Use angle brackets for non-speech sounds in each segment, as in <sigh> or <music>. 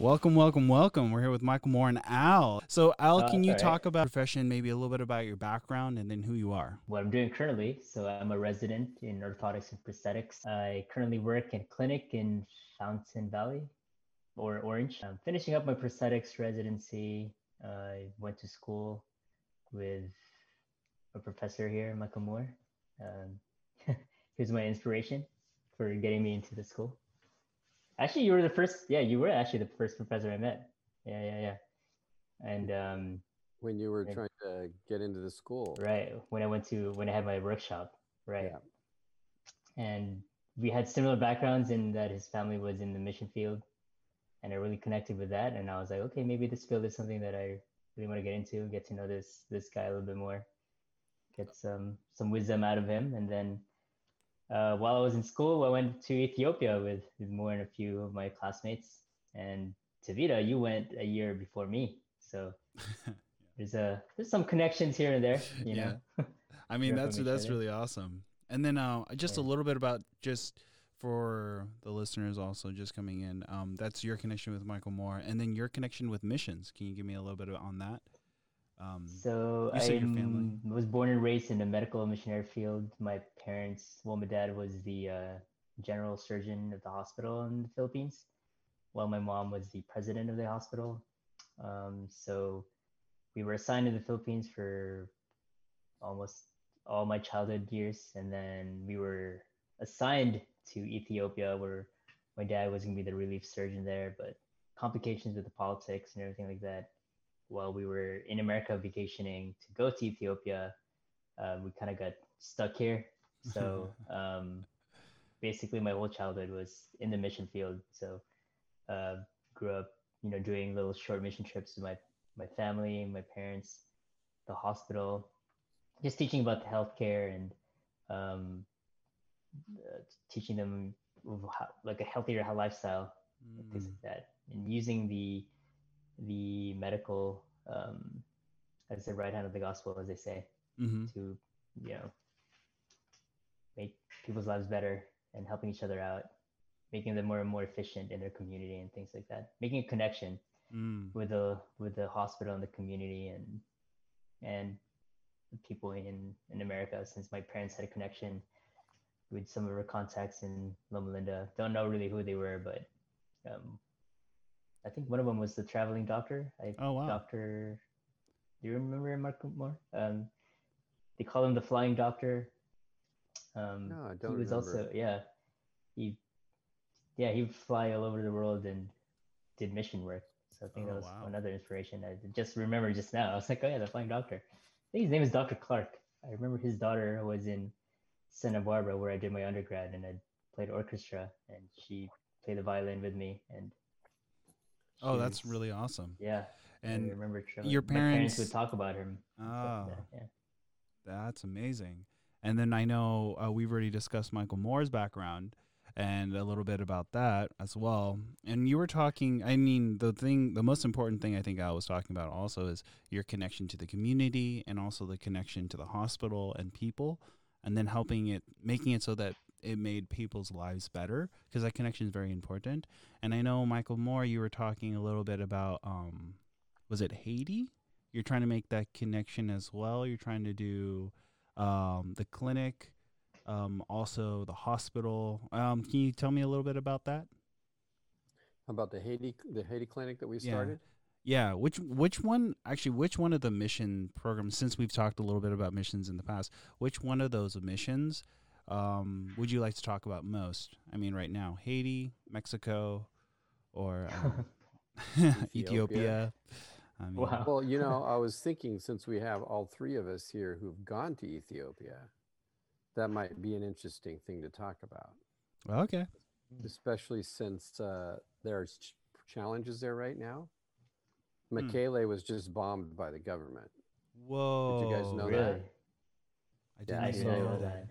Welcome, welcome, welcome. We're here with Michael Moore and Al. So, Al, Uh, can you right. talk about profession, maybe a little bit about your background and then who you are? What I'm doing currently, so I'm a resident in orthotics and prosthetics. I currently work in a clinic in Fountain Valley or Orange. I'm finishing up my prosthetics residency. I went to school with a professor here, Michael Moore. Um, <laughs> he was my inspiration for getting me into the school. Actually, you were the first. Yeah, you were actually the first professor I met. Yeah, yeah, yeah. And um, when you were Yeah. trying to get into the school. right when I went to when I had my workshop, right? Yeah. And we had similar backgrounds in that his family was in the mission field, and I really connected with that. And I was like, okay, maybe this field is something that I really want to get into, get to know this this guy a little bit more, get some some wisdom out of him. And then uh, while I was in school, I went to Ethiopia with, with Moore and a few of my classmates. And Tavita, you went a year before me, so <laughs> there's a there's some connections here and there, you know. I <laughs> mean, that's that's other. really awesome. And then uh, just a little bit about just for the listeners also just coming in. Um, that's your connection with Michael Moore, and then your connection with missions. Can you give me a little bit on that? Um, So I said your family. was born and raised in the medical missionary field. My parents, well, my dad was the uh, general surgeon of the hospital in the Philippines, while my mom was the president of the hospital. Um, so we were assigned to the Philippines for almost all my childhood years, and then we were assigned to Ethiopia, where my dad was going to be the relief surgeon there, but complications with the politics and everything like that while we were in America vacationing to go to Ethiopia, uh, we kind of got stuck here. <laughs> So um, basically, my whole childhood was in the mission field. So uh, grew up, you know, doing little short mission trips with my my family, my parents, the hospital, just teaching about the healthcare and um, uh, teaching them how, like a healthier lifestyle things mm, like that, and using the the medical um, as the right hand of the gospel, as they say, mhm. to you know make people's lives better and helping each other out, making them more and more efficient in their community and things like that, making a connection Mm. with the with the hospital and the community and and the people in in America. Since my parents had a connection with some of our contacts in Loma Linda, don't know really who they were, but um, I think one of them was the traveling doctor. I, Oh, wow. Doctor, do you remember Mark Moore? Um, they call him the flying doctor. Um, No, I he don't was remember. also yeah, he yeah he would fly all over the world and did mission work. So I think Oh, that was wow. another inspiration. I just remember just now. I was like, oh yeah, the flying doctor. I think his name is Dr. Clark. I remember his daughter was in Santa Barbara where I did my undergrad and I played orchestra and she played the violin with me and Oh, she that's really awesome. yeah. I And remember tra- your parents parents- would talk about him. Oh, stuff ah, yeah. That's amazing. And then I know uh, we've already discussed Michael Moore's background and a little bit about that as well. And you were talking, I mean, the thing, the most important thing I think I was talking about also is your connection to the community and also the connection to the hospital and people, and then helping it, making it so that it made people's lives better because that connection is very important. And I know, Michael Moore, you were talking a little bit about, um, was it Haiti? You're trying to make that connection as well. You're trying to do um, the clinic, um, also the hospital. Um, can you tell me a little bit about that? About the Haiti the Haiti clinic that we Yeah. started? Yeah, which which one actually which one of the mission programs since we've talked a little bit about missions in the past, which one of those missions um, would you like to talk about most? I mean right now, Haiti, Mexico, or um, <laughs> <laughs> Ethiopia. Ethiopia. I mean, Wow. Well, you know, I was thinking since we have all three of us here who've gone to Ethiopia, that might be an interesting thing to talk about, Okay. especially since uh, there's ch- challenges there right now. Hmm. Mekele was just bombed by the government. Whoa. Did you guys know that? I didn't I Yeah, did know not know that.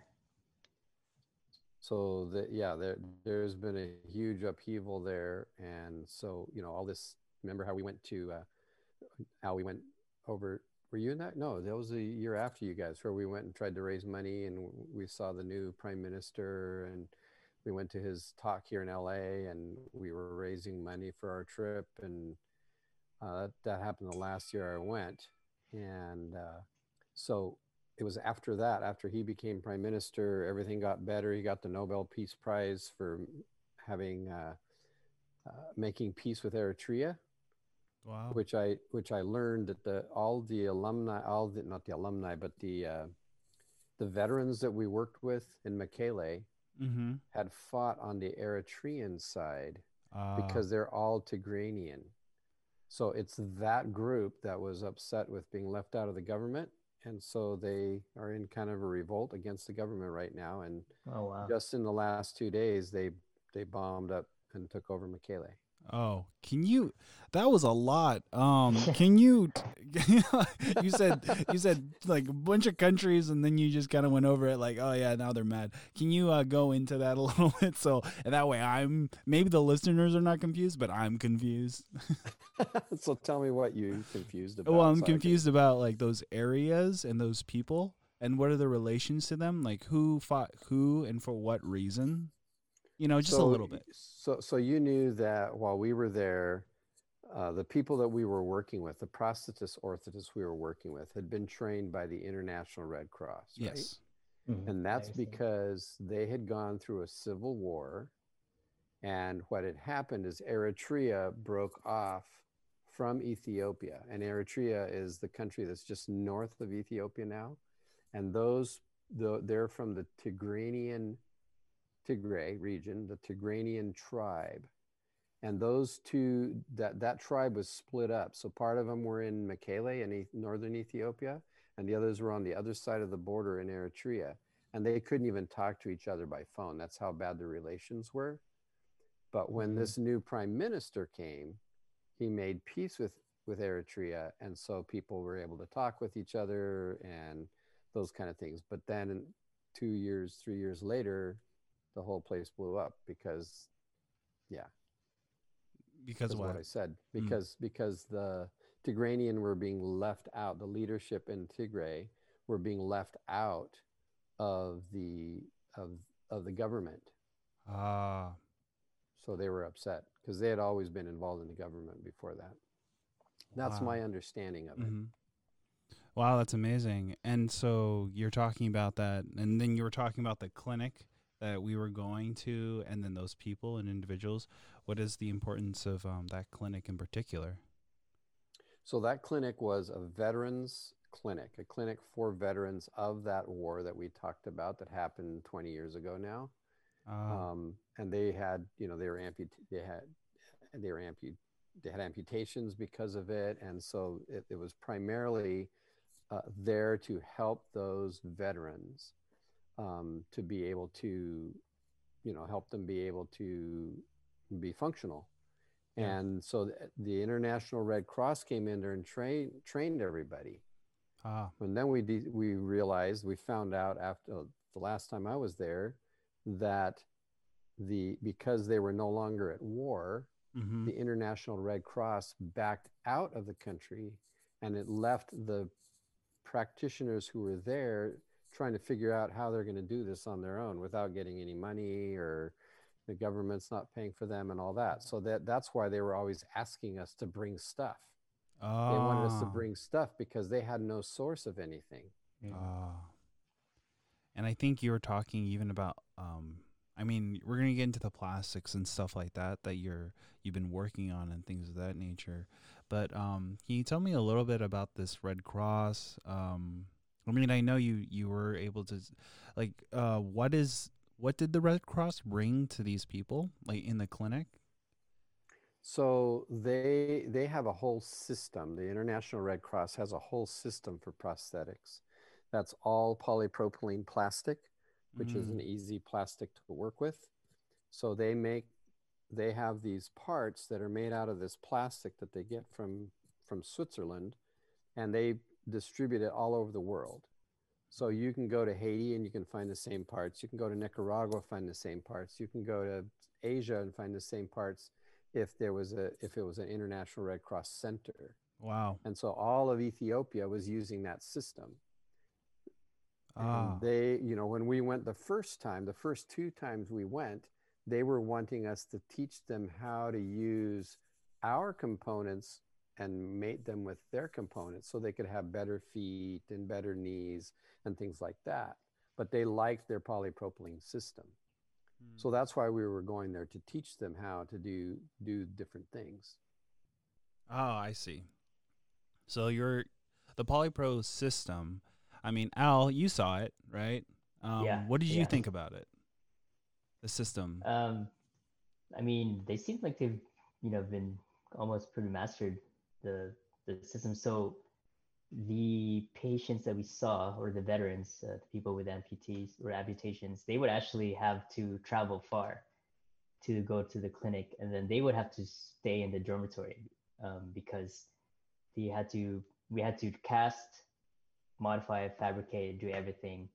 That. So the, yeah, there there's been a huge upheaval there, and so you know all this. Remember how we went to uh, how we went over? Were you in that? No, that was a year after you guys, where we went and tried to raise money, and we saw the new prime minister, and we went to his talk here in LA, and we were raising money for our trip, and uh, that, that happened the last year I went, and uh, so it was after that, after he became prime minister, everything got better. He got the Nobel Peace Prize for having uh, uh, making peace with Eritrea, Wow. which I which I learned that the all the alumni, all the not the alumni, but the uh, the veterans that we worked with in Mekele mm-hmm. had fought on the Eritrean side Uh, because they're all Tigranian. So it's that group that was upset with being left out of the government. And so they are in kind of a revolt against the government right now. And Oh wow. just in the last two days, they they bombed up and took over Mekele. Oh, can you? That was a lot. Um, can you? <laughs> you said you said like a bunch of countries, and then you just kind of went over it like, oh yeah, now they're mad. Can you uh, go into that a <laughs> little bit so and that way I'm maybe the listeners are not confused, but I'm confused. <laughs> so tell me what you confused about. well, I'm so I can- confused about like those areas and those people, and what are the relations to them? Like who fought who and for what reason? You know, just a little bit. So, so you knew that while we were there, uh, the people that we were working with, the prosthetist orthotists we were working with, had been trained by the International Red Cross. right? Yes. Mhm. And that's because they had gone through a civil war. And what had happened is Eritrea broke off from Ethiopia. And Eritrea is the country that's just north of Ethiopia now. And those, the, they're from the Tigranian, Tigray region, the Tigranian tribe. And those two, that, that tribe was split up. So part of them were in Mekele in e- northern Ethiopia, and the others were on the other side of the border in Eritrea. And they couldn't even talk to each other by phone. That's how bad the relations were. But when Mhm. this new prime minister came, he made peace with, with Eritrea. And so people were able to talk with each other and those kind of things. But then two years, three years later, the whole place blew up because, yeah, Because what? what I said. Mm. Because because the Tigranian were being left out, the leadership in Tigray were being left out of the of of the government. Ah. So they were upset because they had always been involved in the government before that. That's Wow. my understanding of it. Mhm. Wow, that's amazing. And so you're talking about that, and then you were talking about the clinic that we were going to, and then those people and individuals. What is the importance of um, that clinic in particular? So that clinic was a veterans clinic, a clinic for veterans of that war that we talked about that happened 20 years ago now. Ah, um, and they had you know they were amput they had they were ampu they had amputations because of it and so it, it was primarily uh, there to help those veterans um, to be able to you know help them be able to be functional. Yeah. and so the, the international red cross came in there and trained trained everybody. Ah, and then we de- we realized we found out after the last time I was there that the because they were no longer at war, hmm the International Red Cross backed out of the country, and it left the practitioners who were there trying to figure out how they're going to do this on their own without getting any money or the government's not paying for them and all that. So that that's why they were always asking us to bring stuff. They wanted us to Ah. bring stuff because they had no source of anything. Mm. Ah. And I think you were talking even about um I mean, we're going to get into the plastics and stuff like that that you're you've been working on and things of that nature. But um can you tell me a little bit about this Red Cross? Um I mean, I know you you were able to like uh what is what did the Red Cross bring to these people like in the clinic? So they they have a whole system. The International Red Cross has a whole system for prosthetics. That's all polypropylene plastic, which is an Mm, easy plastic to work with. So they make they have these parts that are made out of this plastic that they get from from Switzerland and they distribute it all over the world. So you can go to Haiti and you can find the same parts. You can go to Nicaragua find the same parts. You can go to Asia and find the same parts if there was a if it was an international red cross center wow. and so all of ethiopia was using that system Ah. And they, you know, when we went the first time, the first two times we went, they were wanting us to teach them how to use our components and mate them with their components so they could have better feet and better knees and things like that. But they liked their polypropylene system. So that's why we were going there to teach them how to do do different things. Oh, I see. So you're the Polypro system. I mean, Al, you saw it, right? Um, Yeah, What did you yeah. think about it? The system. Um, I mean, they seem like they've you know been almost pretty mastered the the system. So the patients that we saw, or the veterans, uh, the people with amputees or amputations, they would actually have to travel far to go to the clinic, and then they would have to stay in the dormitory um, because they had to. We had to cast, modify, fabricate, do everything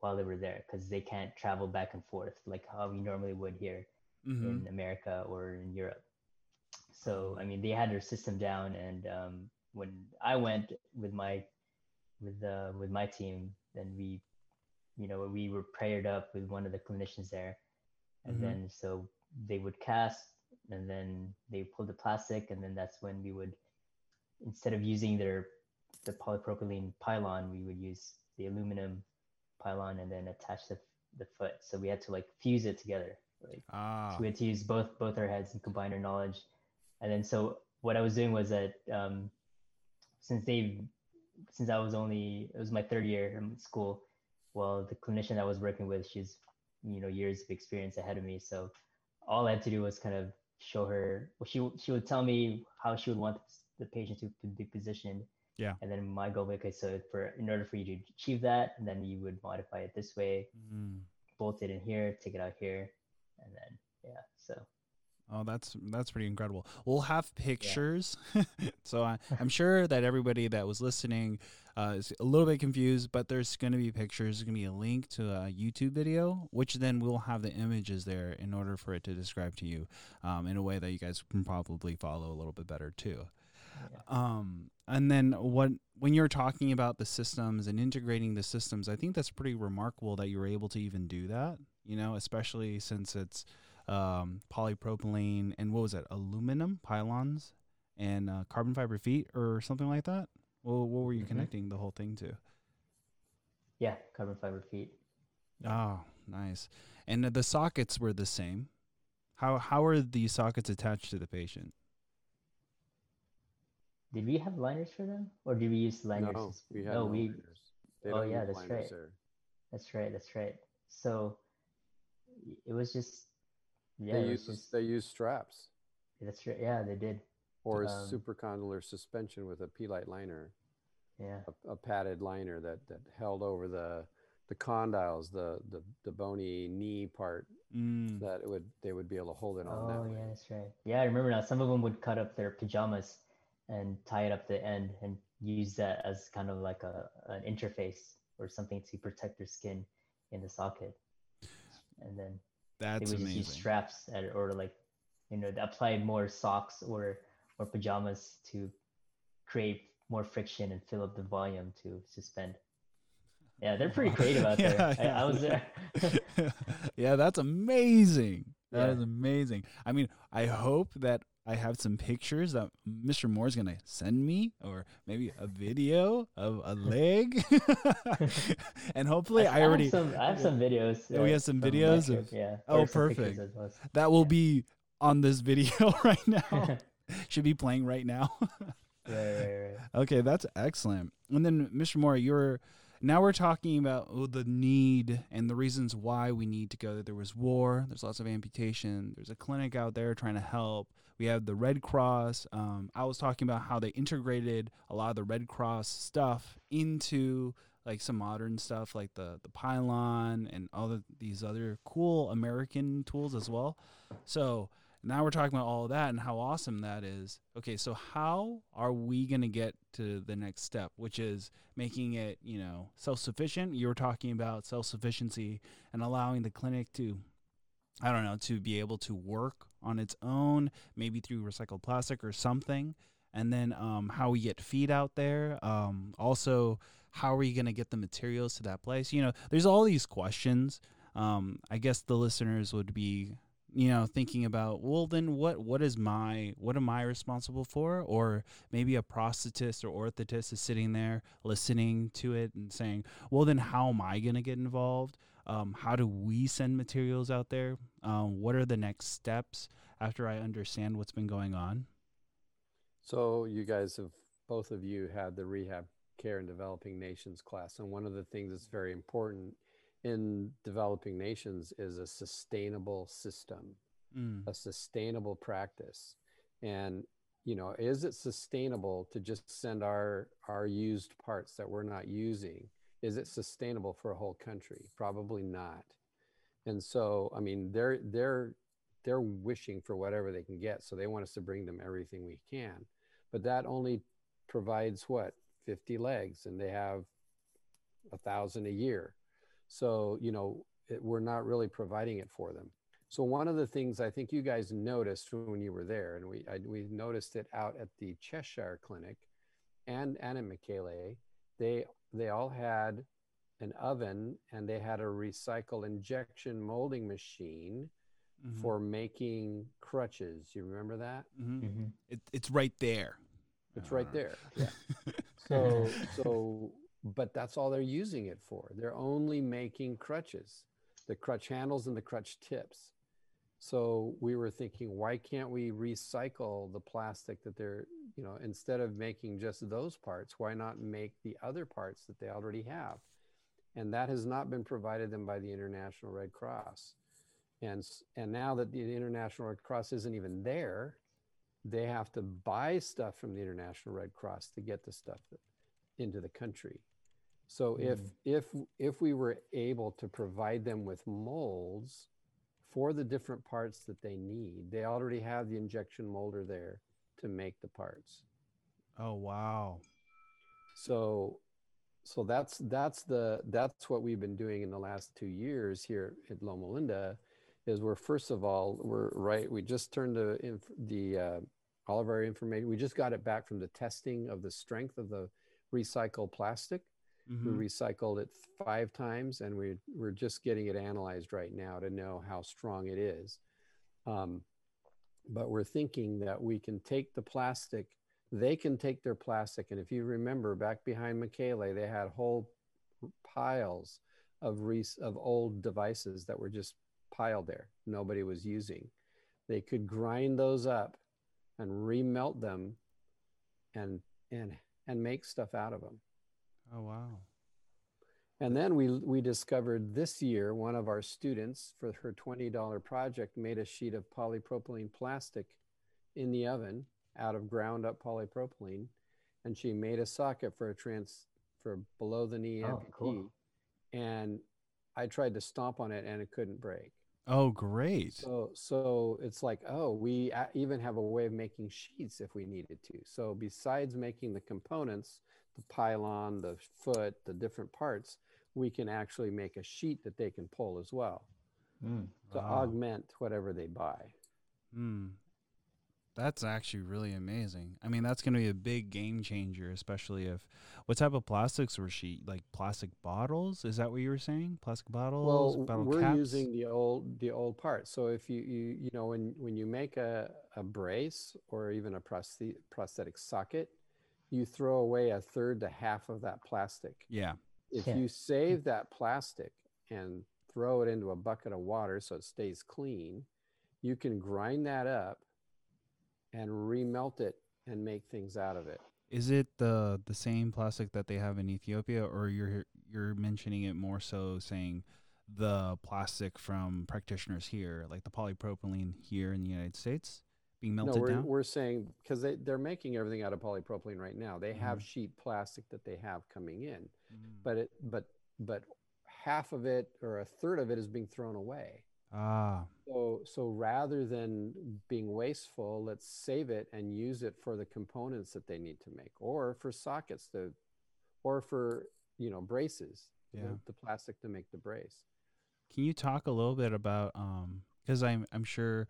while they were there because they can't travel back and forth like how we normally would here Mhm. in America or in Europe. So I mean, they had their system down, and um, when I went with my with uh, with my team, then we, you know, we were paired up with one of the clinicians there, and Mhm. then so they would cast, and then they pulled the plastic, and then that's when we would, instead of using their the polypropylene pylon, we would use the aluminum pylon and then attach the the foot. So we had to like fuse it together, like Ah. so we had to use both both our heads and combine our knowledge. And then so what I was doing was that um, since they since I was only it was my third year in school, well the clinician I was working with, she's you know years of experience ahead of me. So all I had to do was kind of show her. Well, she she would tell me how she would want the patient to be positioned. Yeah. And then my goal, okay, so for in order for you to achieve that, then you would modify it this way, Mm. bolt it in here, take it out here, and then yeah. So Oh, that's that's pretty incredible. We'll have pictures, <laughs> so I, I'm sure that everybody that was listening uh, is a little bit confused. But there's going to be pictures. There's going to be a link to a YouTube video, which then we'll have the images there in order for it to describe to you um, in a way that you guys can probably follow a little bit better too. Yeah. Um, and then what when you're talking about the systems and integrating the systems, I think that's pretty remarkable that you were able to even do that. You know, especially since it's um, polypropylene and what was it, aluminum pylons and uh, carbon fiber feet or something like that. Well, what were you Mhm. connecting the whole thing to? yeah, carbon fiber feet. Oh, nice. And the sockets were the same. How how are the sockets attached to the patient? Did we have liners for them, or did we use liners? No, we had no, no we. liners. They oh, yeah, that's right. there. That's right. That's right. So it was just. Yeah, they it was use just. they use straps That's right. Yeah, they did. or a Um, supercondylar suspension with a Pe-Lite liner, Yeah. a, a padded liner that that held over the the condyles, the the, the bony knee part Mm. that it would they would be able to hold it on Oh that yeah, way. that's right. Yeah, I remember now. Some of them would cut up their pajamas and tie it up the end and use that as kind of like a an interface or something to protect their skin in the socket. And then That's they would just use amazing. straps at, or like you know apply more socks or or pajamas to create more friction and fill up the volume to suspend. Yeah, they're pretty <laughs> creative out there. Yeah, I, I was there. yeah, <laughs> that's amazing. That is Yeah. amazing. I mean, I hope that I have some pictures that Mr. Moore's gonna send me, or maybe a video of a <laughs> leg, <laughs> and hopefully I, have already some, I have some videos. Oh, we uh, have some videos trip, of- yeah. Oh, or some pictures perfect. that will yeah. be on this video <laughs> right now. Should be playing right now. right, right, right. Okay, that's excellent. And then, Mr. Moore, you're now we're talking about oh, the need and the reasons why we need to go. There was war. There's lots of amputation. There's a clinic out there trying to help. We have the Red Cross. Um, I was talking about how they integrated a lot of the Red Cross stuff into like some modern stuff, like the the pylon and all the, these other cool American tools as well. So now we're talking about all of that and how awesome that is. Okay, so how are we going to get to the next step, which is making it, you know, self-sufficient? You were talking about self-sufficiency and allowing the clinic to I don't know, to be able to work on its own, maybe through recycled plastic or something. and then um, how we get feed out there. Um, also, how are you going to get the materials to that place? You know, there's all these questions. Um, I guess the listeners would be, you know, thinking about, well, then what? What is my? What am I responsible for? Or maybe a prosthetist or orthotist is sitting there listening to it and saying, well, then how am I going to get involved? Um, how do we send materials out there? Um, what are the next steps after I understand what's been going on? So you guys have both of you had the rehab care in developing nations class, and one of the things that's very important in developing nations is a sustainable system, Mm. a sustainable practice, and you know, is it sustainable to just send our our used parts that we're not using? Is it sustainable for a whole country? Probably not. And so, I mean, they're they're they're wishing for whatever they can get, so they want us to bring them everything we can but that only provides what 50 legs and they have a thousand a year so you know it, we're not really providing it for them so one of the things i think you guys noticed when you were there and we I, we noticed it out at the cheshire clinic and and in Mekele they they all had an oven and they had a recycle injection molding machine Mhm. for making crutches you remember that Mhm. hmm It, it's right there. it's right there <laughs> yeah So, so, but that's all they're using it for. They're only making crutches, the crutch handles and the crutch tips. So we were thinking, why can't we recycle the plastic that they're, you know, instead of making just those parts, why not make the other parts that they already have? And that has not been provided them by the International Red Cross. And, and now that the International Red Cross isn't even there, they have to buy stuff from the International Red Cross to get the stuff that, into the country. So if Mm. if if we were able to provide them with molds for the different parts that they need, they already have the injection molder there to make the parts. Oh wow. So so that's that's the that's what we've been doing in the last two years here at Loma Linda is we're first of all we're right we just turned the the uh, all of our information we just got it back from the testing of the strength of the recycled plastic Mhm. we recycled it five times and we, we're just getting it analyzed right now to know how strong it is. Um, but we're thinking that we can take the plastic they can take their plastic and if you remember back behind Mekele, they had whole piles of res- of old devices that were just piled there nobody was using. They could grind those up and remelt them and and and make stuff out of them Oh wow. and then we we discovered this year one of our students for her $20 project made a sheet of polypropylene plastic in the oven out of ground up polypropylene and she made a socket for a trans for below the knee Oh, amputee cool. and I tried to stomp on it and it couldn't break. Oh great. So so it's like oh we even have a way of making sheets if we needed to. So besides making the components, the pylon, the foot, the different parts, we can actually make a sheet that they can pull as well Mm. to Wow. augment whatever they buy. Hmm. That's actually really amazing. I mean, that's going to be a big game changer, especially if what type of plastics were she like plastic bottles? Is that what you were saying? Plastic bottles, Well, bottle we're caps? using the old the old parts. So if you you you know when when you make a a brace or even a prosthe- prosthetic socket, you throw away a third to half of that plastic. Yeah. If Yeah. you save mm. that plastic and throw it into a bucket of water so it stays clean, you can grind that up and remelt it and make things out of it. Is it the the same plastic that they have in Ethiopia, or you're you're mentioning it more so saying the plastic from practitioners here, like the polypropylene here in the United States, being No, we're, down? we're saying because they, they're making everything out of polypropylene right now. They have Mhm. sheet plastic that they have coming in. Mm. but it but but half of it or a third of it is being thrown away ah, so so rather than being wasteful let's save it and use it for the components that they need to make or for sockets to or for you know braces the- the, plastic to make the brace Can you talk a little bit about um because I'm I'm sure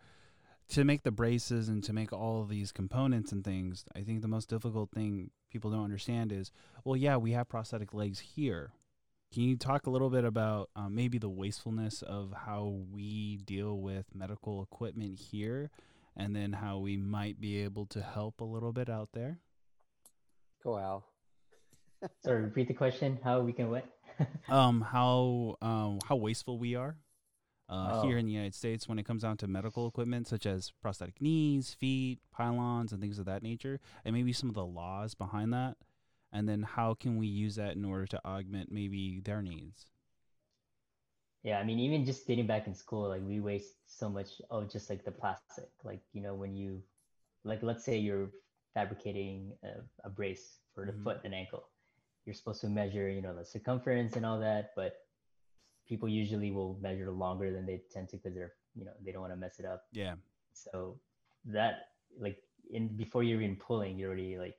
to make the braces and to make all of these components and things, I think the most difficult thing people don't understand is, well, yeah, we have prosthetic legs here. Can you talk a little bit about um, maybe the wastefulness of how we deal with medical equipment here, and then how we might be able to help a little bit out there? Go Al. Sorry, repeat the question. How we can what? <laughs> um, how um, how wasteful we are uh, here Oh. in the United States when it comes down to medical equipment such as prosthetic knees, feet, pylons, and things of that nature, and maybe some of the laws behind that, and then how can we use that in order to augment maybe their needs? Yeah, I mean, even just dating back in school, like we waste so much of just like the plastic. Like, you know, when you, like, let's say you're fabricating a, a brace for the Mhm. foot and ankle, you're supposed to measure, you know, the circumference and all that, but people usually will measure longer than they tend to because they're, you know, they don't want to mess it up. Yeah. So that, like, in before you're even pulling, you're already like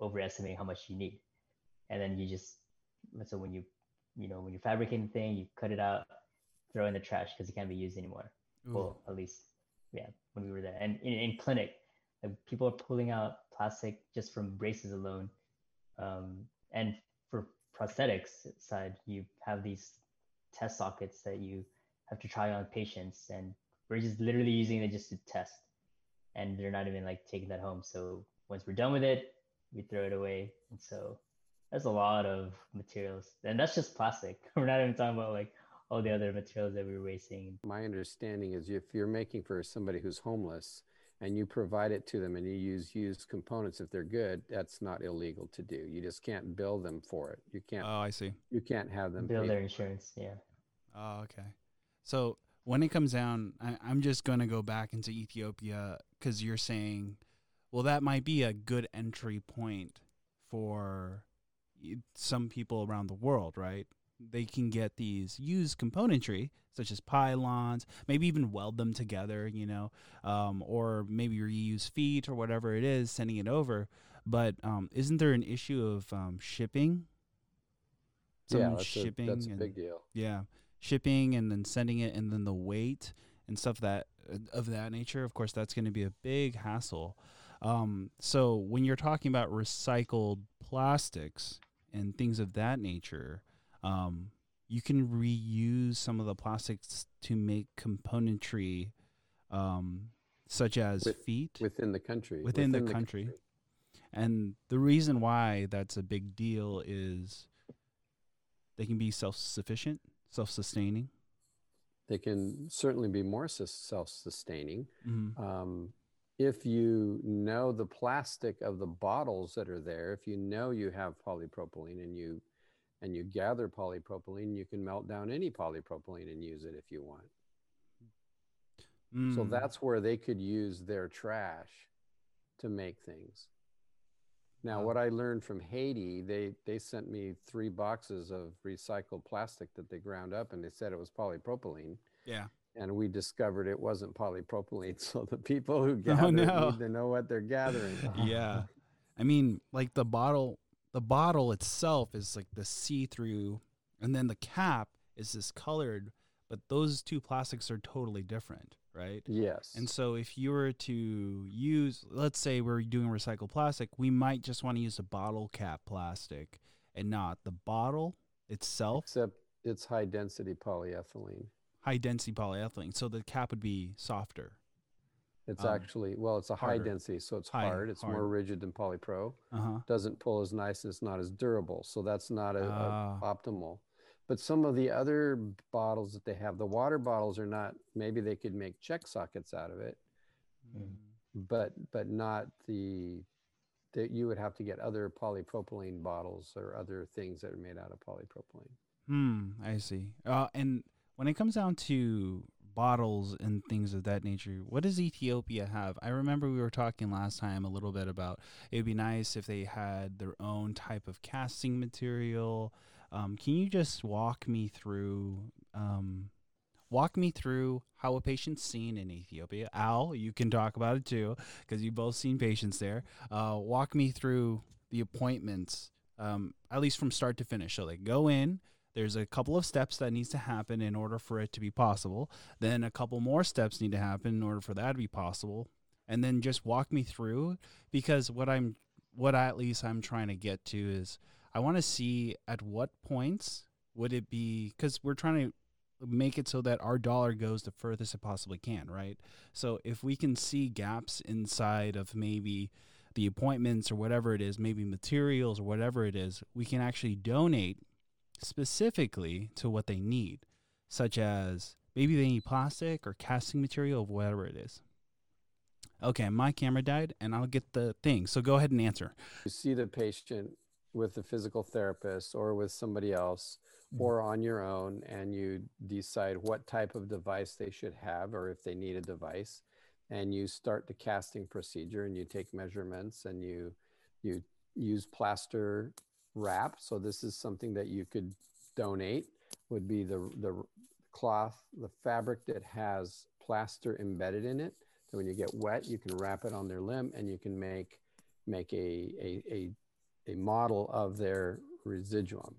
overestimating how much you need, and then you just, so when you, you know, when you're fabricating the thing, you cut it out, throw in the trash because it can't be used anymore. Well, at least, yeah, when we were there, and in, in clinic, like, people are pulling out plastic just from braces alone, um, and for prosthetics side, you have these test sockets that you have to try on patients, and we're just literally using it just to test, and they're not even like taking that home. So once we're done with it, we throw it away, and so that's a lot of materials, and that's just plastic. <laughs> We're not even talking about like all the other materials that we're wasting. My understanding is if you're making for somebody who's homeless and you provide it to them and you use used components if they're good, that's not illegal to do. You just can't bill them for it. You can't Oh, I see. you can't have them Bill their for it. insurance, yeah. Oh, okay. So when it comes down, I, I'm just going to go back into Ethiopia because you're saying, well, that might be a good entry point for some people around the world, right? They can get these used componentry, such as pylons, maybe even weld them together, you know, um, or maybe reuse feet or whatever it is, sending it over. But um, isn't there an issue of um, shipping? Yeah, that's a, that's a and- big deal. yeah, shipping and then sending it, and then the weight and stuff that uh, of that nature. Of course, that's going to be a big hassle. Um, so when you're talking about recycled plastics and things of that nature, um, you can reuse some of the plastics to make componentry, um, such as With- feet. Within the country. Within the country. And the reason why that's a big deal is they can be self sufficient, self sustaining. They can certainly be more sus- self-sustaining. Mm-hmm. um, if you know the plastic of the bottles that are there, if you know you have polypropylene and you and you gather polypropylene, you can melt down any polypropylene and use it if you want. Mm. So that's where they could use their trash to make things. Now, what I learned from Haiti, they they sent me three boxes of recycled plastic that they ground up, and they said it was polypropylene yeah. and we discovered it wasn't polypropylene. <laughs> So the people who <laughs> Oh, gather no. need to know what they're gathering. Yeah. I mean, like the bottle, the bottle itself is like the see through, and then the cap is this colored, but those two plastics are totally different, right? yes. And so if you were to use, let's say we're doing recycled plastic, we might just want to use the bottle cap plastic and not the bottle itself, Except it's high density polyethylene. high density polyethylene. So the cap would be softer. It's Um, actually, well, it's a high harder. density, so it's High- hard. It's more rigid than polypro. Uh huh. Doesn't pull as nice. It's not as durable. So that's not a, a Ah. optimal. But some of the other bottles that they have, the water bottles are not. Maybe they could make check sockets out of it, Mm. but but not the. That you would have to get other polypropylene bottles or other things that are made out of polypropylene. Hmm, I see. Uh, and when it comes down to bottles and things of that nature, what does Ethiopia have? I remember we were talking last time a little bit about it would be nice if they had their own type of casting material. Um, can you just walk me through? Um, walk me through how a patient's seen in Ethiopia. Al, you can talk about it too because you've both seen patients there. Uh, walk me through the appointments, um, at least from start to finish. So they go in, there's a couple of steps that needs to happen in order for it to be possible. Then a couple more steps need to happen in order for that to be possible. And then just walk me through because what I'm what I, at least I'm trying to get to is I want to see at what points would it be cuz we're trying to make it so that our dollar goes the furthest it possibly can, right? So if we can see gaps inside of maybe the appointments or whatever it is, maybe materials or whatever it is, we can actually donate specifically to what they need, such as maybe they need plastic or casting material or whatever it is. Okay, my camera died and I'll get the thing. So go ahead and answer. You see the patient with the physical therapist or with somebody else mm-hmm. or on your own and you decide what type of device they should have or if they need a device and you start the casting procedure and you take measurements and you you use plaster wrap. So this is something that you could donate would be the, the cloth, the fabric that has plaster embedded in it. So when you get wet, you can wrap it on their limb and you can make, make a, a, a, a model of their residuum.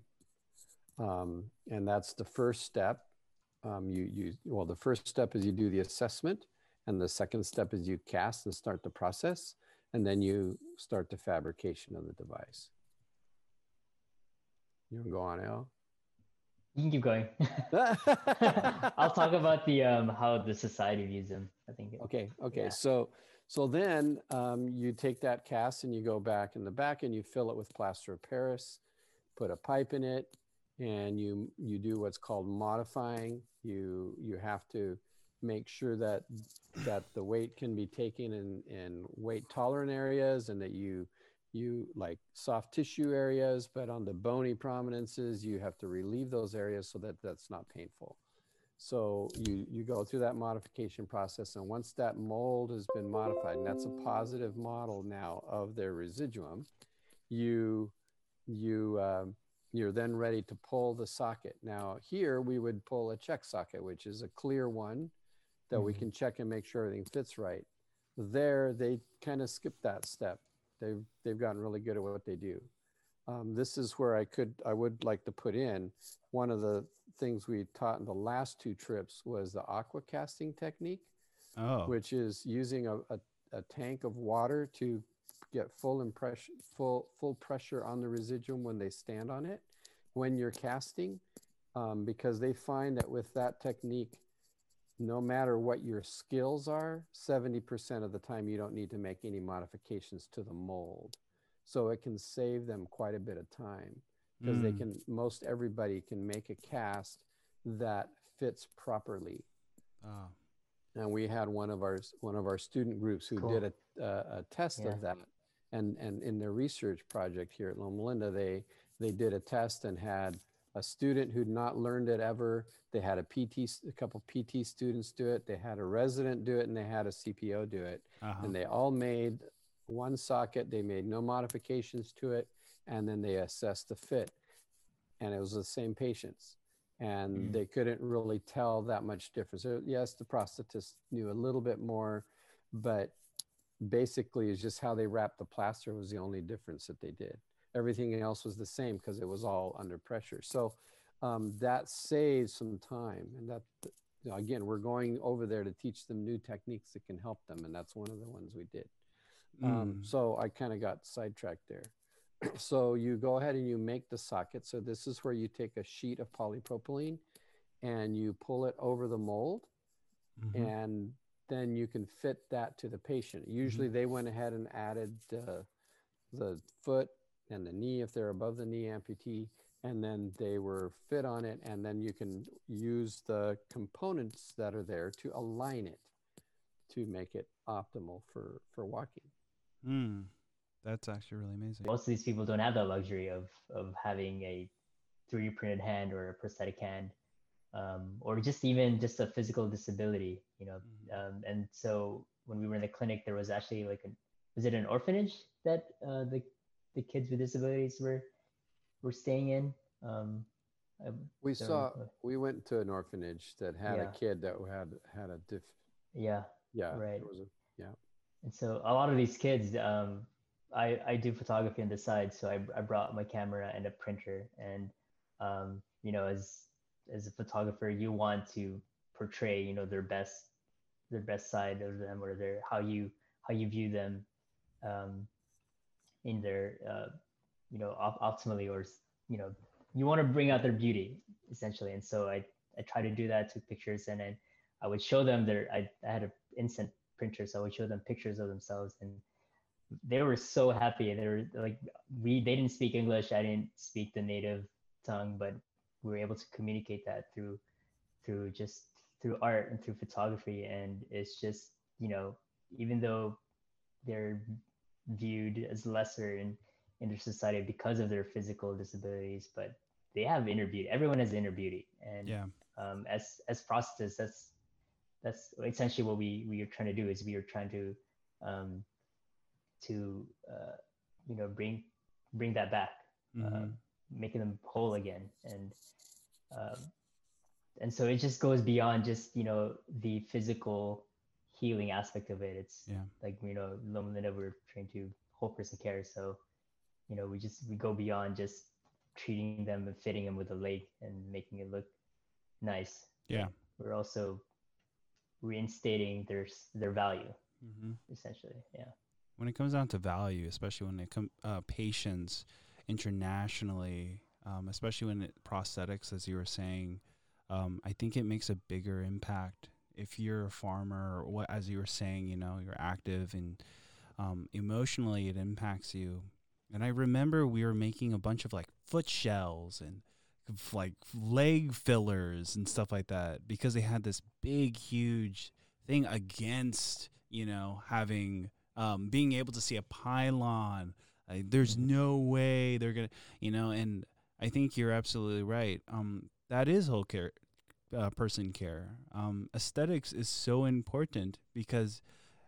Um, and that's the first step. Um, you, you, well, the first step is you do the assessment and the second step is you cast and start the process. And then you start the fabrication of the device. You can go on, Al. You can keep going. <laughs> I'll talk about the um, how the society views them. I think. Okay. Okay. Yeah. So so then um, you take that cast and you go back in the back and you fill it with plaster of Paris, put a pipe in it, and you you do what's called modifying. You you have to make sure that that the weight can be taken in in weight tolerant areas and that you you like soft tissue areas, but on the bony prominences, you have to relieve those areas so that that's not painful. So you, you go through that modification process. And once that mold has been modified, and that's a positive model now of their residuum, you, you, um, you're then ready to pull the socket. Now here we would pull a check socket, which is a clear one that mm-hmm. we can check and make sure everything fits right. There, they kind of skip that step They've they've gotten really good at what they do. Um, this is where I could I would like to put in one of the things we taught in the last two trips was the aqua casting technique, oh. which is using a, a, a tank of water to get full impression full full pressure on the residuum when they stand on it when you're casting um, because they find that with that technique no matter what your skills are, 70% of the time you don't need to make any modifications to the mold. So it can save them quite a bit of time because mm. they can, most everybody can make a cast that fits properly. Oh. And we had one of our, one of our student groups who cool. did a, a test yeah. of that. And, and in their research project here at Loma Linda, they, they did a test and had a student who'd not learned it ever. They had a PT, a couple PT students do it. They had a resident do it, and they had a CPO do it. Uh-huh. And they all made one socket. They made no modifications to it, and then they assessed the fit. And it was the same patients, and mm. they couldn't really tell that much difference. So yes, the prosthetist knew a little bit more, but basically, it's just how they wrapped the plaster was the only difference that they did everything else was the same because it was all under pressure. So um, that saves some time. And that, you know, again, we're going over there to teach them new techniques that can help them. And that's one of the ones we did. Um, mm. Um, so I kind of got sidetracked there. <clears throat> so you go ahead and you make the socket. So this is where you take a sheet of polypropylene and you pull it over the mold. Mm-hmm. And then you can fit that to the patient. Usually mm-hmm. they went ahead and added uh, the foot and the knee if they're above the knee amputee and then they were fit on it and then you can use the components that are there to align it to make it optimal for for walking. Mm, that's actually really amazing. Most of these people don't have the luxury of of having a 3d printed hand or a prosthetic hand um, or just even just a physical disability you know. Mm. um, and so when we were in the clinic there was actually like a was it an orphanage that uh, the the kids with disabilities were were staying in. Um, we saw we went to an orphanage that had yeah. a kid that had had a diff. Yeah. Yeah. Right. A, yeah. And so a lot of these kids, um, I I do photography on the side, so I I brought my camera and a printer, and um, you know, as as a photographer, you want to portray, you know, their best their best side of them or their how you how you view them um, in their uh, you know op- optimally or you know you want to bring out their beauty essentially. And so i i try to do that took pictures and then i would show them their i, I had an instant printer so i would show them pictures of themselves and they were so happy. They were like we they didn't speak english i didn't speak the native tongue but we were able to communicate that through through just through art and through photography. And it's just you know even though they're viewed as lesser in in their society because of their physical disabilities but they have inner beauty everyone has inner beauty and Yeah. um, as as prosthetists that's that's essentially what we we are trying to do is we are trying to um, to uh, you know bring bring that back uh, Mhm. making them whole again and um, and so it just goes beyond just you know the physical healing aspect of it it's Yeah. like you know Loma Linda we're trained to whole person care so you know we just we go beyond just treating them and fitting them with a leg and making it look nice Yeah. we're also reinstating their their value Mhm. essentially yeah when it comes down to value, especially when it comes uh, patients internationally, um, especially when it, prosthetics, as you were saying, um, I think it makes a bigger impact if you're a farmer or what, as you were saying, you know, you're active and um, emotionally it impacts you. And I remember we were making a bunch of like foot shells and like leg fillers and stuff like that because they had this big, huge thing against, you know, having um, being able to see a pylon. Like, there's Mhm. no way they're gonna, you know. And I think you're absolutely right. Um, that is whole care, uh, person care. Um, aesthetics is so important because,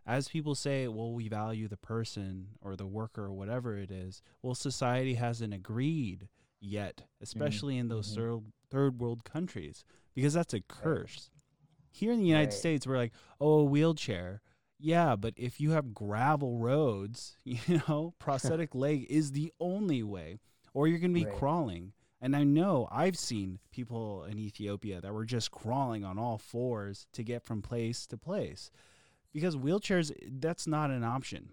as people say, well, we value the person or the worker or whatever it is. Well, society hasn't agreed yet, especially in those mhm. third third world countries, because that's a curse. Here in the United Right. States, we're like, oh, a wheelchair. Yeah, but if you have gravel roads, <laughs> you know, <laughs> prosthetic leg is the only way, or you're going to be Right. crawling. And I know I've seen people in Ethiopia that were just crawling on all fours to get from place to place because wheelchairs, that's not an option.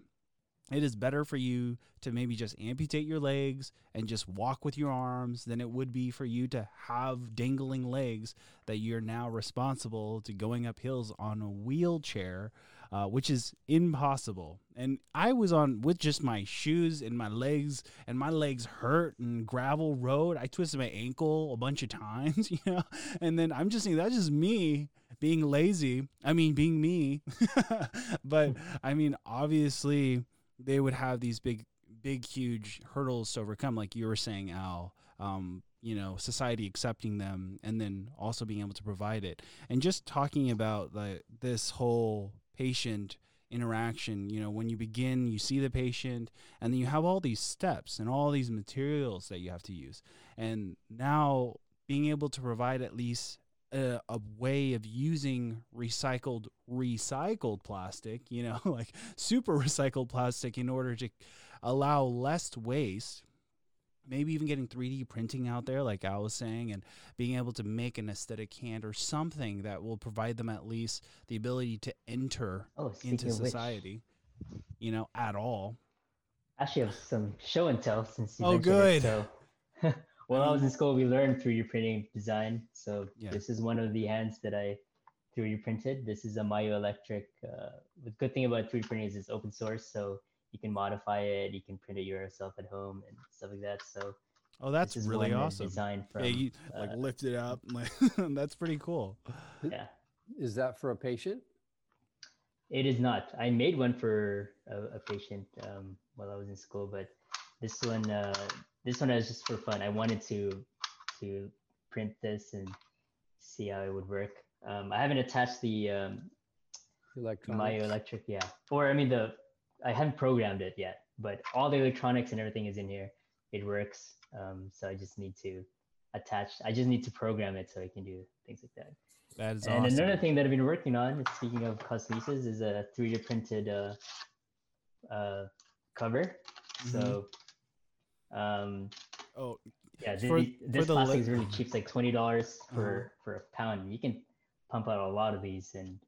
It is better for you to maybe just amputate your legs and just walk with your arms than it would be for you to have dangling legs that you're now responsible to going up hills on a wheelchair, uh, which is impossible. And I was on with just my shoes and my legs, and my legs hurt and gravel road. I twisted my ankle a bunch of <laughs> times, you know. And then I'm just saying that's just me being lazy. I mean, being me. <laughs> but I mean, obviously, they would have these big, big, huge hurdles to overcome, like you were saying, Al. Um, you know, society accepting them, and then also being able to provide it, and just talking about like this whole patient interaction. You know, when you begin, you see the patient, and then you have all these steps and all these materials that you have to use, and now being able to provide at least a, a way of using recycled recycled plastic you know <laughs> like super recycled plastic in order to allow less waste maybe even getting 3d printing out there like i was saying and being able to make an aesthetic hand or something that will provide them at least the ability to enter oh into of which, society you know at all actually have some show and tell since you Oh, good. it. So <laughs> while I was in school, we learned 3D printing design. So Yeah. this is one of the hands that I 3D printed. This is a myoelectric. Uh, the good thing about 3D printing is it's open source, so you can modify it, you can print it yourself at home and stuff like that. So oh that's this is really one awesome Designed from yeah you like uh, lift it up <laughs> like that's pretty cool yeah. Is that for a patient? It is not. I made one for a, a patient um, while I was in school, but this one, uh, this one was just for fun. I wanted to to print this and see how it would work. Um, I haven't attached the um, Electronics. myoelectric, yeah, or I mean the I haven't programmed it yet, but all the electronics and everything is in here. It works. Um, so I just need to attach. I just need to program it so I can do things like that. that is awesome. And awesome another thing that I've been working on, speaking of cosmesis, is a 3D printed uh, uh, cover. Mhm. So, um, Oh, Yeah, th- For- th- for this the plastic li- is really cheap. It's like twenty dollars for Uh-huh. for a pound. You can pump out a lot of these, and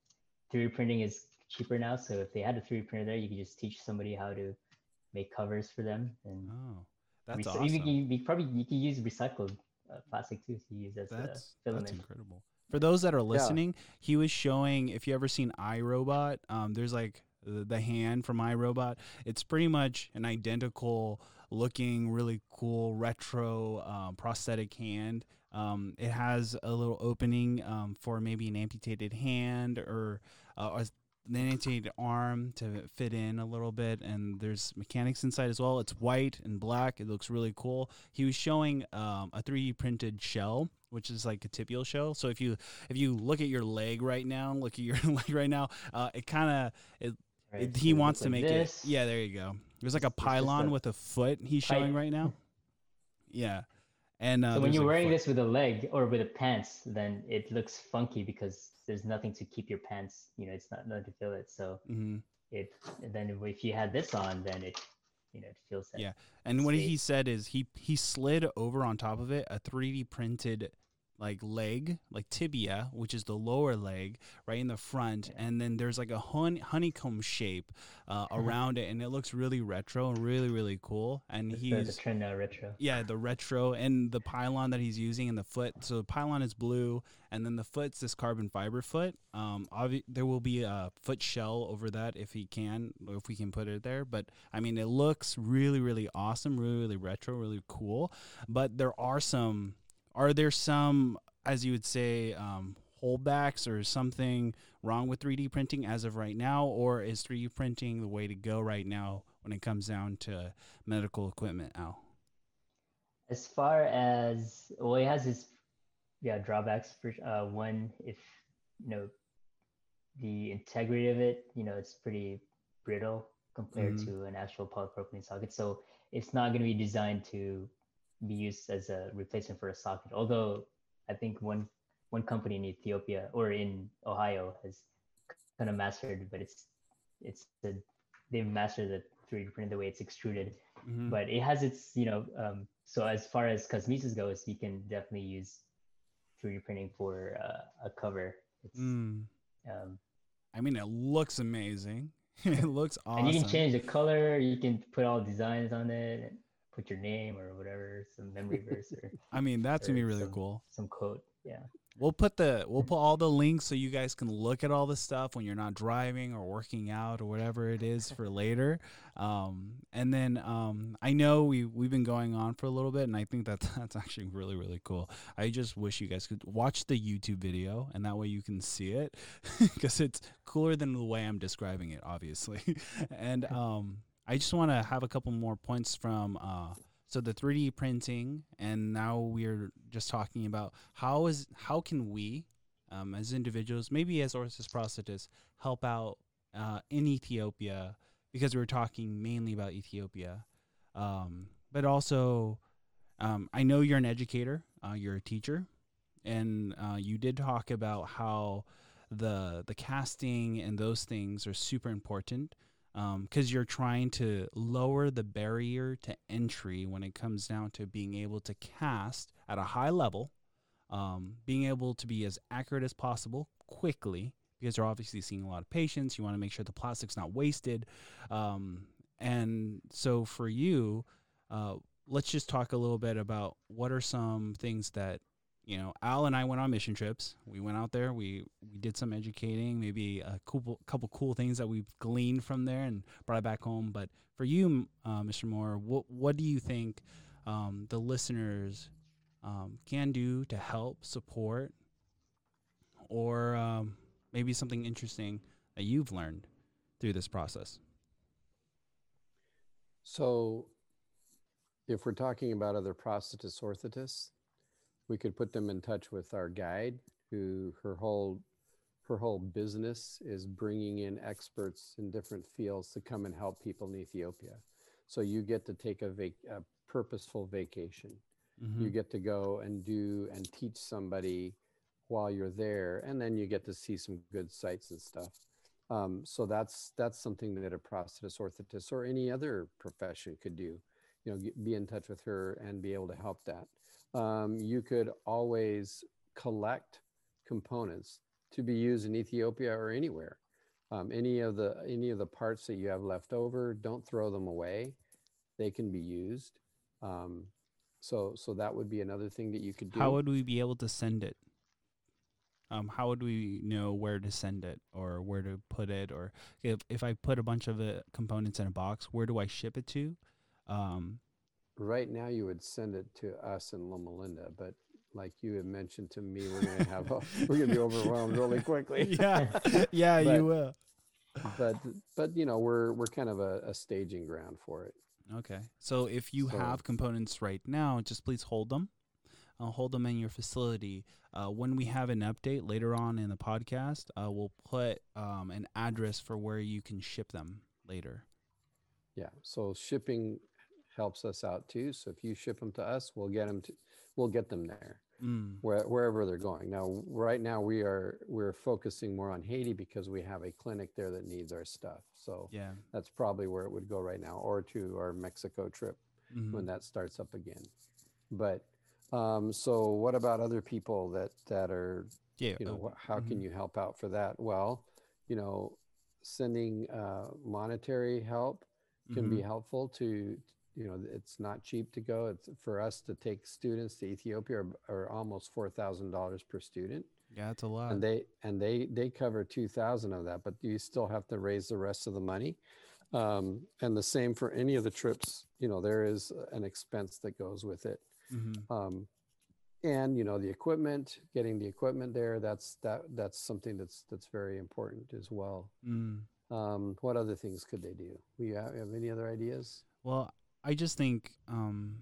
3D printing is cheaper now. So if they had a 3D printer there, you could just teach somebody how to make covers for them. And Oh, that's recy- awesome. you, can- you probably you could use recycled uh, plastic too to use as a That's that's incredible. For those that are listening, he was showing. If you ever seen iRobot, um, there's like the, the hand from iRobot. It's pretty much an identical looking, really cool retro um, prosthetic hand. Um, it has a little opening um, for maybe an amputated hand or uh, a an arm to fit in a little bit, and there's mechanics inside as well. It's white and black. It looks really cool. He was showing um, a 3D printed shell, which is like a tibial shell. So if you if you look at your leg right now, <laughs> look at your <laughs> leg right now, uh, it kind of it, right? it- So he wants to make it. Yeah, there you go. There's like a It's- it's just pylon a with a foot he's pipe. showing right now. <laughs> Yeah, and uh, so when you're a wearing this with a leg or with a pants, then it looks funky because there's nothing to keep your pants. You know, it's not nothing to fill it. So Mhm. it then if you had this on, then it you know it feels that. Yeah. And what he said is he he slid over on top of it a 3D printed like leg, like tibia, which is the lower leg, right in the front, and then there's like a honeycomb shape uh, around it, and it looks really retro and really really cool. And It's the, the he's trend now retro. yeah, the retro and the pylon that he's using in the foot. So the pylon is blue, and then the foot's this carbon fiber foot. Um, obvi- there will be a foot shell over that if he can, if we can put it there. But I mean, it looks really, really awesome, really, really retro, really cool. But there are some, are there some, as you would say, um, holdbacks or something wrong with 3D printing as of right now, or is 3D printing the way to go right now when it comes down to medical equipment? Al. As far as well, it has its yeah drawbacks. For uh, one, if you know the integrity of it, you know, it's pretty brittle compared Mhm. to an actual polypropylene socket. So it's not going to be designed to be used as a replacement for a socket. Although I think one one company in Ethiopia or in Ohio has kind of mastered, but it's it's the they've mastered the 3D print the way it's extruded Mhm. but it has its you know um, so as far as cosmesis goes you can definitely use 3d printing for uh, a cover it's, Mm. um, I mean, it looks amazing. <laughs> it looks awesome. and you can change the color you can put all designs on it put your name or whatever some memory <laughs> verse or I mean, that's gonna be really some- cool. some quote yeah We'll put the we'll put all the links so you guys can look at all the stuff when you're not driving or working out or whatever it is for <laughs> later. Um, and then um, I know we we've been going on for a little bit, and I think that <laughs> that's actually really really cool. I just wish you guys could watch the YouTube video, and that way you can see it because it's cooler than the way I'm describing it, obviously. and um, I just want to have a couple more points from. Uh, so the 3D printing, and now we're just talking about how is how can we, um, as individuals, maybe as orthos prosthetists, help out uh, in Ethiopia because we were talking mainly about Ethiopia, um, but also um, I know you're an educator, uh, you're a teacher, and uh, you did talk about how the the casting and those things are super important because you're trying to lower the barrier to entry when it comes down to being able to cast at a high level, um, being able to be as accurate as possible quickly because you're obviously seeing a lot of patients. You want to make sure the plastic's not wasted. Um, and so for you, uh, let's just talk a little bit about what are some things that you know, Al and I went on mission trips. We went out there. We we did some educating, maybe a couple couple cool things that we've gleaned from there and brought it back home. But for you, uh, Mr. Moore, what what do you think um, the listeners um, can do to help support, or um, maybe something interesting that you've learned through this process? So, if we're talking about other prosthetists, orthotists, we could put them in touch with our guide, who her whole her whole business is bringing in experts in different fields to come and help people in Ethiopia. So you get to take a, vac- a purposeful vacation. Mm-hmm. You get to go and do and teach somebody while you're there, and then you get to see some good sights and stuff. Um, so that's that's something that a prosthetist, orthotist, or any other profession could do. You know, be in touch with her and be able to help that. Um, you could always collect components to be used in Ethiopia or anywhere. Um, any of the any of the parts that you have left over, don't throw them away. They can be used. Um, so so that would be another thing that you could do. How would we be able to send it? Um, how would we know where to send it or where to put it? Or if, if I put a bunch of uh, components in a box, where do I ship it to? Um, right now, you would send it to us in Loma Linda, but like you had mentioned to me, we're gonna have a, <laughs> we're gonna be overwhelmed really quickly. <laughs> yeah, yeah, But- you will. but but you know we're we're kind of a, a staging ground for it. Okay. So if you So- have components right now, just please hold them. Uh, hold them in your facility. Uh, when we have an update later on in the podcast, uh, we'll put um, an address for where you can ship them later. Yeah. So shipping helps us out too. So if you ship them to us, we'll get them to we'll get them there Mm. where, wherever they're going. Now, right now we are we're focusing more on Haiti because we have a clinic there that needs our stuff. So Yeah. that's probably where it would go right now, or to our Mexico trip Mhm. when that starts up again. But um, so what about other people that that are Yeah. you know uh, how can mhm. you help out for that well you know sending uh, monetary help can be Mhm. helpful to you know it's not cheap to go. It's for us to take students to ethiopia are, are almost $4000 per student. Yeah, that's a lot. and they and they they cover 2000 of that but you still have to raise the rest of the money. Um, and the same for any of the trips you know there is an expense that goes with it. Mhm. um, and you know the equipment getting the equipment there that's that that's something that's that's very important as well. Mm. um, what other things could they do? We have, have any other ideas? Well, I just think um,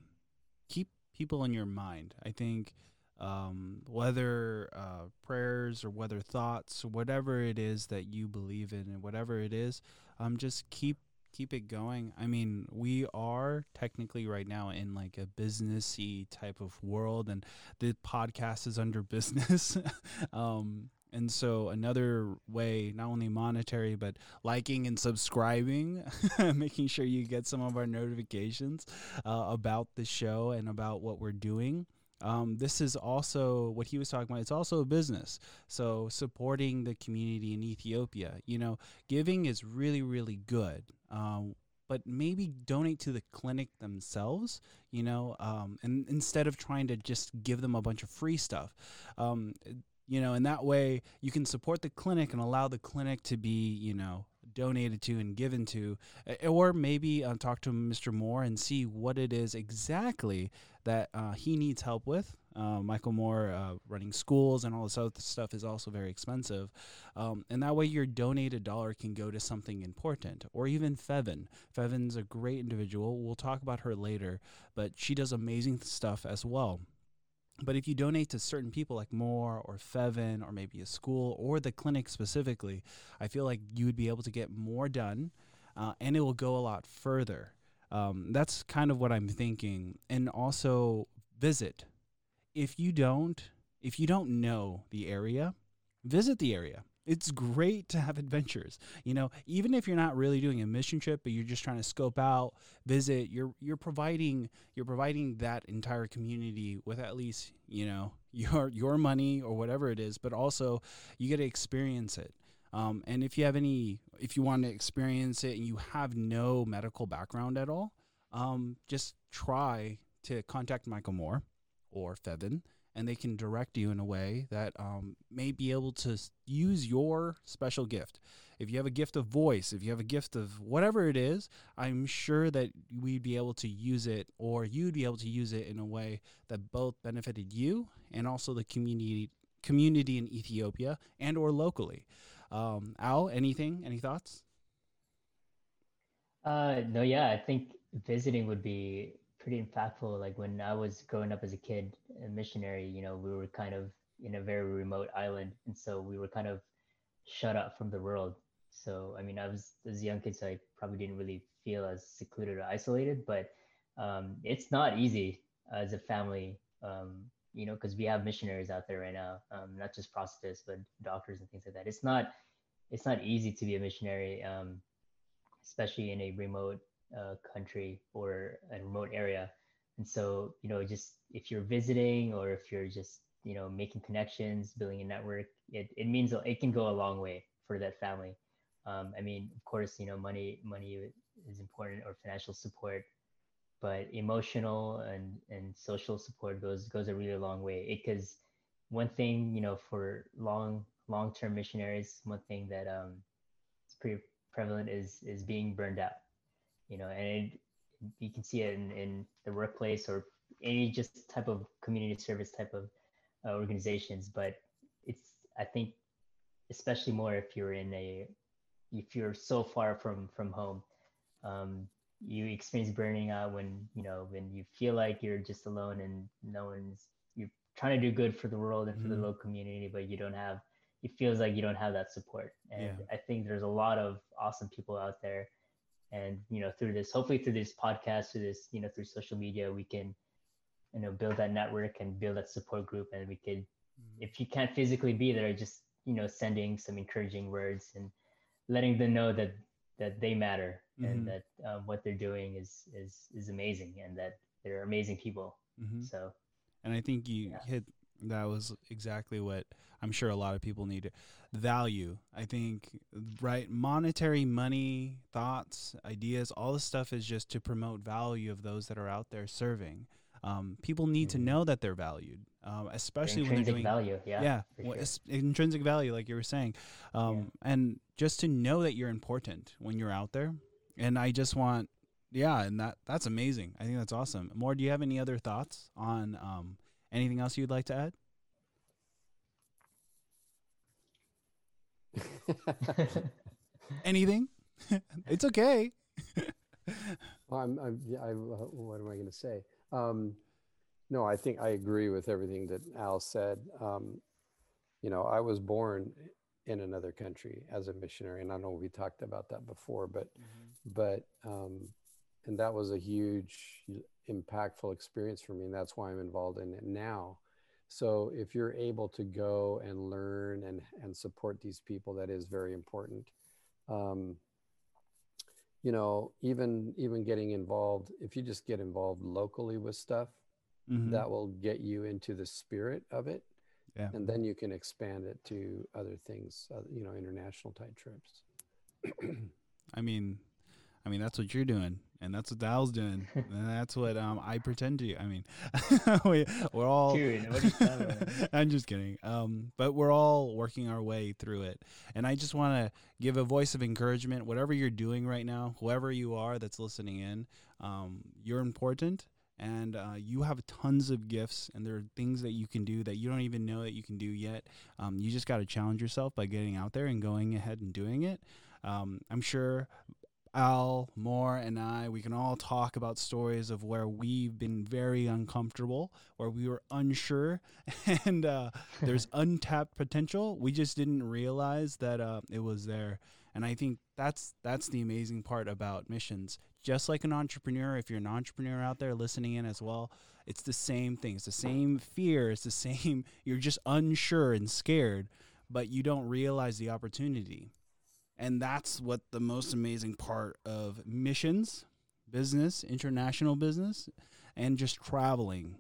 keep people in your mind. I think um, whether uh, prayers or whether thoughts, whatever it is that you believe in, and whatever it is, um, just keep keep it going. I mean, we are technically right now in like a businessy type of world, and the podcast is under business. <laughs> um, and so another way, not only monetary, but liking and subscribing, <laughs> making sure you get some of our notifications uh, about the show and about what we're doing. Um, this is also what he was talking about. It's also a business. So supporting the community in Ethiopia, you know, giving is really, really good. Um, but maybe donate to the clinic themselves, you know, um, and instead of trying to just give them a bunch of free stuff. Um, you know, and that way you can support the clinic and allow the clinic to be, you know, donated to and given to, Uh, or maybe uh, talk to Mr. Moore and see what it is exactly that uh, he needs help with. Uh, Michael Moore uh, running schools and all this other stuff is also very expensive, um, and that way your donated dollar can go to something important. Or even Fevin. Fevin's a great individual. We'll talk about her later, but she does amazing stuff as well. But if you donate to certain people like Moore or Fevin or maybe a school or the clinic specifically, I feel like you would be able to get more done uh, and it will go a lot further. Um, that's kind of what I'm thinking. And also visit. If you don't, if you don't know the area, visit the area. It's great to have adventures. You know, even if you're not really doing a mission trip, but you're just trying to scope out, visit, you're you're providing you're providing that entire community with at least, you know, <laughs> your your money or whatever it is, but also you get to experience it. Um, and if you have any, if you want to experience it and you have no medical background at all, um, just try to contact Michael Moore or Fevin, and they can direct you in a way that um, may be able to use your special gift. If you have a gift of voice, if you have a gift of whatever it is, I'm sure that we'd be able to use it, or you'd be able to use it in a way that both benefited you and also the community community in Ethiopia and or locally. Um, Al, anything? Any thoughts? Uh, no, yeah, I think visiting would be pretty impactful. Like when I was growing up as a kid, a missionary, you know, we were kind of in a very remote island, and so we were kind of shut out from the world. So, I mean, I was as a young kid, so I probably didn't really feel as secluded or isolated, but um, it's not easy as a family, um, you know, because we have missionaries out there right now, um, not just prosthetists, but doctors and things like that. It's not, it's not easy to be a missionary. Um, especially in a remote uh, country or a remote area. And so, you know, just if you're visiting or if you're just, you know, making connections, building a network, it, it means it can go a long way for that family. Um, I mean, of course, you know, money money is important or financial support, but emotional and, and social support goes goes a really long way. Because one thing, you know, for long long term missionaries, one thing that um, is pretty prevalent is is being burned out. You know, and it, you can see it in, in the workplace or any just type of community service type of uh, organizations. But it's I think especially more if you're in a if you're so far from from home um, you experience burning out when you know when you feel like you're just alone and no one's you're trying to do good for the world and for mm-hmm. the local community but you don't have it feels like you don't have that support and yeah. i think there's a lot of awesome people out there and you know through this hopefully through this podcast through this you know through social media we can you know build that network and build that support group and we could mm-hmm. if you can't physically be there just you know sending some encouraging words and letting them know that that they matter mm-hmm. and that um, what they're doing is is is amazing and that they're amazing people mm-hmm. so and i think you yeah. hit that was exactly what i'm sure a lot of people need value i think right monetary money thoughts ideas all this stuff is just to promote value of those that are out there serving um, people need mm-hmm. to know that they're valued um, especially when they're doing value. Yeah, yeah, well, sure. intrinsic value, like you were saying, um, yeah. and just to know that you're important when you're out there. And I just want, yeah, and that that's amazing. I think that's awesome. Moore, do you have any other thoughts on um, anything else you'd like to add? <laughs> anything? <laughs> it's okay. well, I'm, I'm, yeah, I, what am I going to say? Um, no, I think I agree with everything that Al said. Um, you know, I was born in another country as a missionary, and I know we talked about that before, but mm-hmm. but um, and that was a huge, impactful experience for me, and that's why I'm involved in it now. So if you're able to go and learn and and support these people, that is very important. Um, you know, even even getting involved, if you just get involved locally with stuff, mm-hmm. that will get you into the spirit of it yeah. and then you can expand it to other things uh, you know international type trips i mean i mean that's what you're doing and that's what Dal's doing, <laughs> and that's what um, I pretend to. I mean, <laughs> we, are all. <laughs> I'm just kidding. Um, but we're all working our way through it, and I just want to give a voice of encouragement. Whatever you're doing right now, whoever you are that's listening in, um, you're important, and uh, you have tons of gifts and there are things that you can do that you don't even know that you can do yet um, you just got to challenge yourself by getting out there and going ahead and doing it um, i'm sure al moore and i we can all talk about stories of where we've been very uncomfortable where we were unsure <laughs> and uh, there's <laughs> untapped potential we just didn't realize that uh, it was there and i think that's that's the amazing part about missions just like an entrepreneur, if you're an entrepreneur out there listening in as well, it's the same thing. It's the same fear. It's the <laughs> same, you're just unsure and scared, but you don't realize the opportunity. And that's what the most amazing part of missions, business, international business, and just traveling.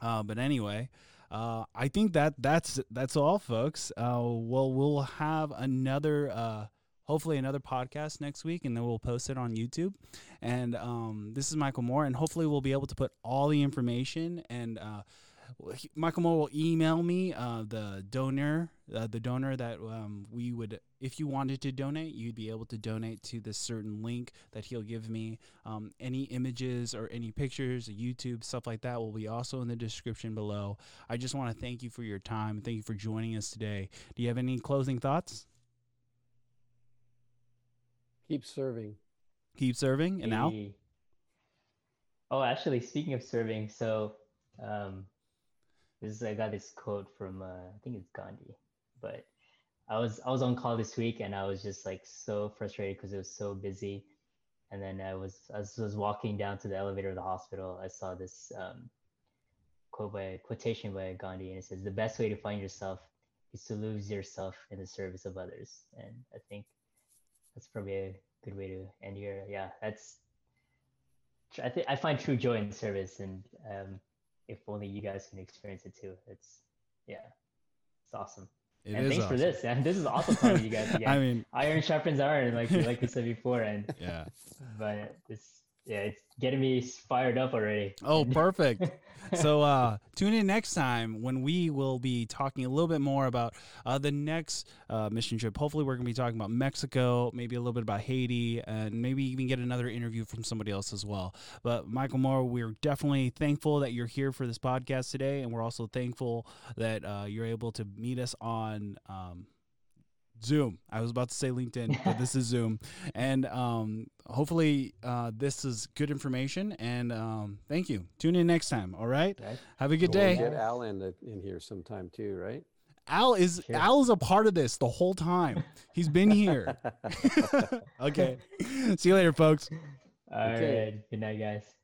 Uh, but anyway, uh, I think that that's that's all, folks. Uh, well, we'll have another uh, hopefully another podcast next week, and then we'll post it on YouTube. And um, this is Michael Moore, and hopefully we'll be able to put all the information and. Michael Moore will email me uh, the donor, uh, the donor that um, we would, if you wanted to donate, you'd be able to donate to this certain link that he'll give me. Um, any images or any pictures, YouTube stuff like that will be also in the description below. I just want to thank you for your time. Thank you for joining us today. Do you have any closing thoughts? Keep serving. Keep serving. And now? Oh, actually, speaking of serving, so um, this is, I got this quote from uh, I think it's Gandhi, but I was I was on call this week and I was just like so frustrated because it was so busy, and then I was as I was walking down to the elevator of the hospital, I saw this um, quote by quotation by Gandhi, and it says, "The best way to find yourself is to lose yourself in the service of others," and I think that's probably a good way to end here. Yeah, that's I think I find true joy in service, and um, if only you guys can experience it too. It's yeah, it's awesome. It and thanks for this, and this is awesome talking to you guys <laughs> again. I mean, iron sharpens iron, like like we said before, and <laughs> yeah. but it's yeah, it's getting me fired up already. Oh, perfect. <laughs> so uh, tune in next time when we will be talking a little bit more about uh, the next uh, mission trip. Hopefully, we're going to be talking about Mexico, maybe a little bit about Haiti, and maybe even get another interview from somebody else as well. But Michael Moore, we're definitely thankful that you're here for this podcast today, and we're also thankful that uh, you're able to meet us on. Um, Zoom. I was about to say LinkedIn, but this is Zoom. And um, hopefully, uh, this is good information. And um, thank you. Tune in next time. All right. Right? Have a good day. Get Al in, the, in here sometime too, right? Al is Sure. Al is a part of this the whole time. He's been here. <laughs> <laughs> okay. See you later, folks. All right. Okay. Good night, guys.